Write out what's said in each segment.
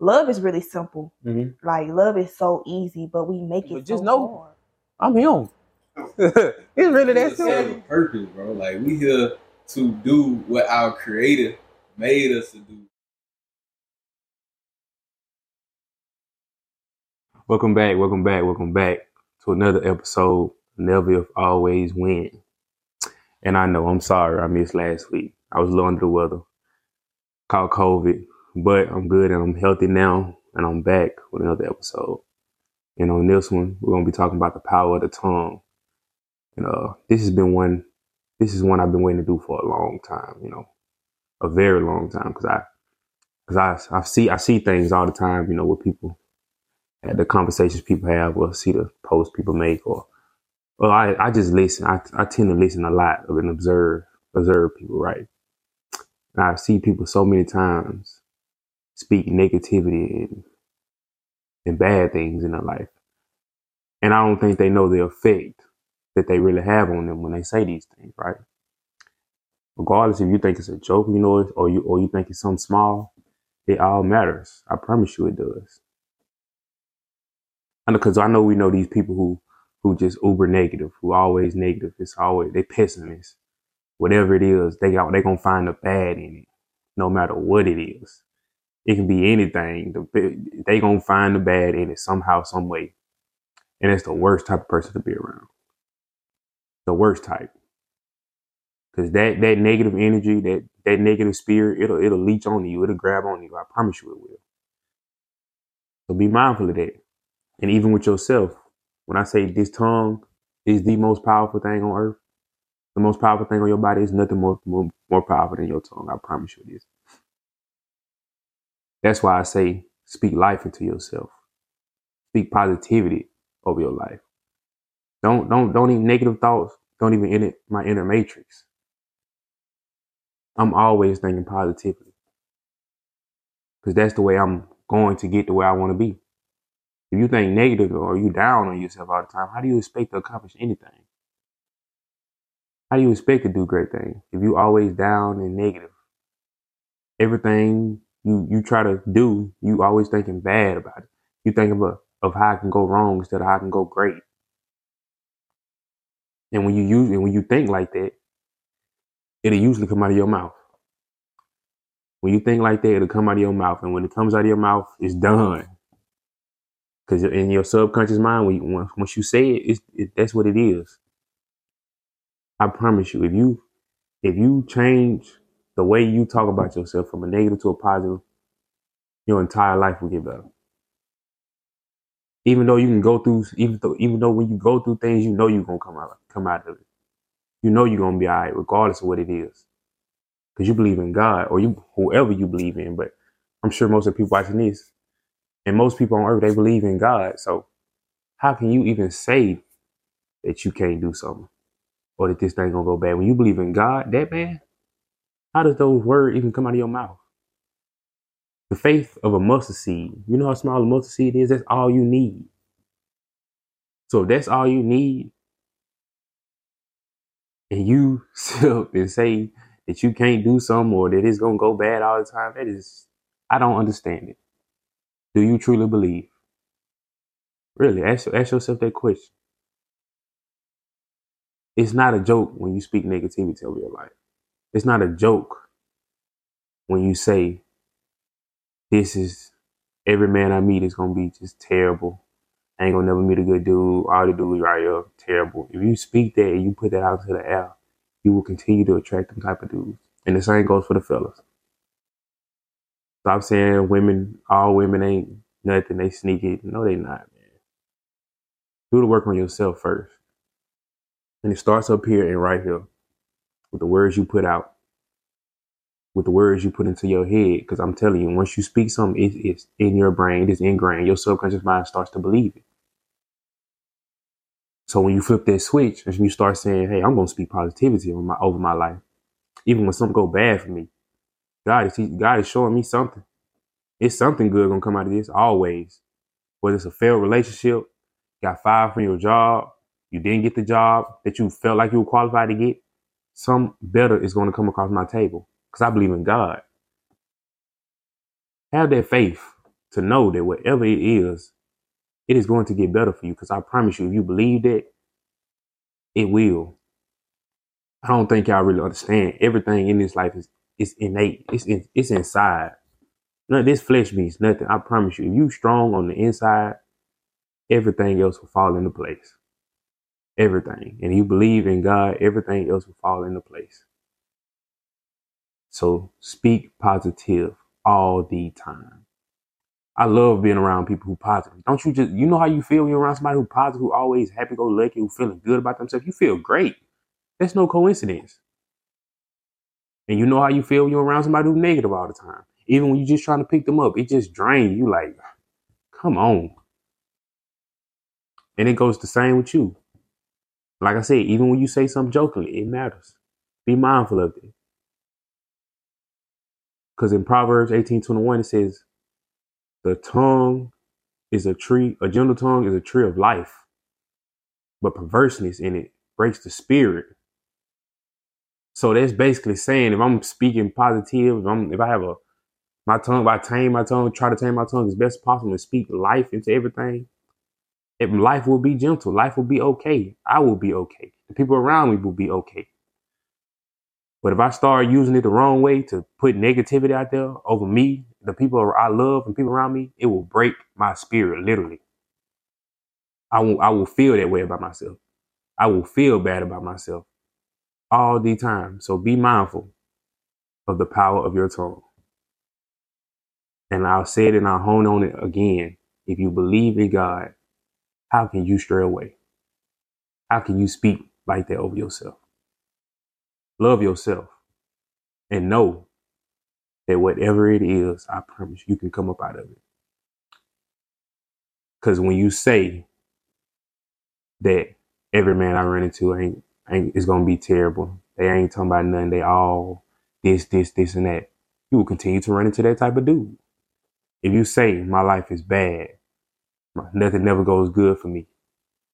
love is really simple. Mhm. Like love is so easy, but we make it But just so know- hard. I'm him. it's really that It's simple. a purpose, bro. Like we here to do what our creator made us to do. Welcome back, welcome back, welcome back to another episode. Never if always win. And I know I'm sorry I missed last week. I was a little under the weather. Caught COVID, but I'm good and I'm healthy now, and I'm back with another episode. And on this one, we're gonna be talking about the power of the tongue. And uh, this has been one. This is one I've been waiting to do for a long time. You know, a very long time because I, because I, I see I see things all the time. You know, with people at the conversations people have or see the posts people make or well I, I just listen. I, I tend to listen a lot and observe observe people, right? And I see people so many times speak negativity and and bad things in their life. And I don't think they know the effect that they really have on them when they say these things, right? Regardless if you think it's a joke, you know, or you or you think it's something small, it all matters. I promise you it does. And because I know we know these people who who just uber negative, who always negative. It's always they pessimists. Whatever it is, they got they gonna find the bad in it, no matter what it is. It can be anything. The, they gonna find the bad in it somehow, some way, and it's the worst type of person to be around. The worst type, because that that negative energy, that that negative spirit, it'll it'll leech on you. It'll grab on you. I promise you it will. So be mindful of that. And even with yourself, when I say this tongue is the most powerful thing on earth, the most powerful thing on your body is nothing more more, more powerful than your tongue. I promise you it is. That's why I say speak life into yourself. Speak positivity over your life. Don't don't don't even negative thoughts. Don't even enter my inner matrix. I'm always thinking positively. Because that's the way I'm going to get to where I want to be. If you think negative or you down on yourself all the time, how do you expect to accomplish anything? How do you expect to do great things if you always down and negative? Everything you you try to do, you always thinking bad about it. You think of of how it can go wrong instead of how it can go great. And when you use and when you think like that, it'll usually come out of your mouth. When you think like that, it'll come out of your mouth, and when it comes out of your mouth, it's done. Because in your subconscious mind, when you, once, once you say it, it's, it, that's what it is. I promise you, if you if you change the way you talk about yourself from a negative to a positive, your entire life will get better. Even though you can go through, even though even though when you go through things, you know you're gonna come out come out of it. You know you're gonna be alright, regardless of what it is, because you believe in God or you whoever you believe in. But I'm sure most of the people watching this and most people on earth, they believe in God. So how can you even say that you can't do something or that this thing gonna go bad? When you believe in God that bad, how does those words even come out of your mouth? The faith of a mustard seed. You know how small a mustard seed is? That's all you need. So if that's all you need, and you sit up and say that you can't do something or that it's gonna go bad all the time, that is I don't understand it. Do you truly believe? Really, ask, ask yourself that question. It's not a joke when you speak negativity over your life. It's not a joke when you say, This is every man I meet is gonna be just terrible. I ain't gonna never meet a good dude. All the dudes right here, terrible. If you speak that and you put that out into the air, you will continue to attract them type of dudes. And the same goes for the fellas. Stop saying women, all women ain't nothing. They sneaky. No, they not, man. Do the work on yourself first. And it starts up here and right here with the words you put out, with the words you put into your head. Because I'm telling you, once you speak something, it, it's in your brain, it is ingrained. Your subconscious mind starts to believe it. So when you flip that switch and you start saying, "Hey, I'm gonna speak positivity over my over my life," even when something go bad for me, God is God is showing me something. It's something good gonna come out of this always. Whether it's a failed relationship, got fired from your job, you didn't get the job that you felt like you were qualified to get, some better is gonna come across my table because I believe in God. Have that faith. to know that whatever it is, it is going to get better for you. Because I promise you, if you believe that, it will. I don't think y'all really understand. Everything in this life is is innate. It's in, it's inside. No, this flesh means nothing. I promise you. If you strong on the inside, everything else will fall into place. Everything. And you believe in God, everything else will fall into place. So speak positive all the time. I love being around people who positive. Don't you just you know how you feel when you're around somebody who positive, who always happy go lucky, who feeling good about themselves? You feel great. That's no coincidence. And you know how you feel when you're around somebody who's negative all the time. Even when you're just trying to pick them up, it just drains you like, come on. And it goes the same with you. Like I said, even when you say something jokingly, it matters. Be mindful of it. Because in Proverbs 18:21 it says, the tongue is a tree, a gentle tongue is a tree of life, but perverseness in it breaks the spirit. So that's basically saying if I'm speaking positive, if I'm if I have a my tongue, if I tame my tongue, try to tame my tongue as best possible and speak life into everything, if life will be gentle, life will be okay. I will be okay. The people around me will be okay. But if I start using it the wrong way to put negativity out there over me, the people I love and people around me, it will break my spirit literally. I will I will feel that way about myself. I will feel bad about myself all the time. So be mindful of the power of your tongue. And I'll say it and I'll hone on it again. If you believe in God, how can you stray away? How can you speak like that over yourself? Love yourself and know that whatever it is, I promise you can come up out of it. Because when you say that every man I run into ain't, ain't is gonna be terrible, they ain't talking about nothing. They all this, this, this, and that. You will continue to run into that type of dude. If you say my life is bad, nothing never goes good for me,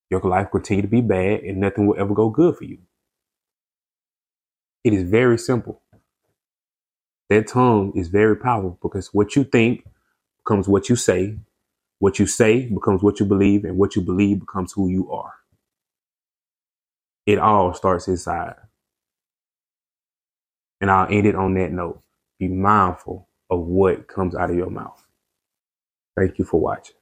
your life continue to be bad, and nothing will ever go good for you. It is very simple. That tongue is very powerful because what you think becomes what you say. What you say becomes what you believe, and what you believe becomes who you are. It all starts inside. And I'll end it on that note. Be mindful of what comes out of your mouth. Thank you for watching.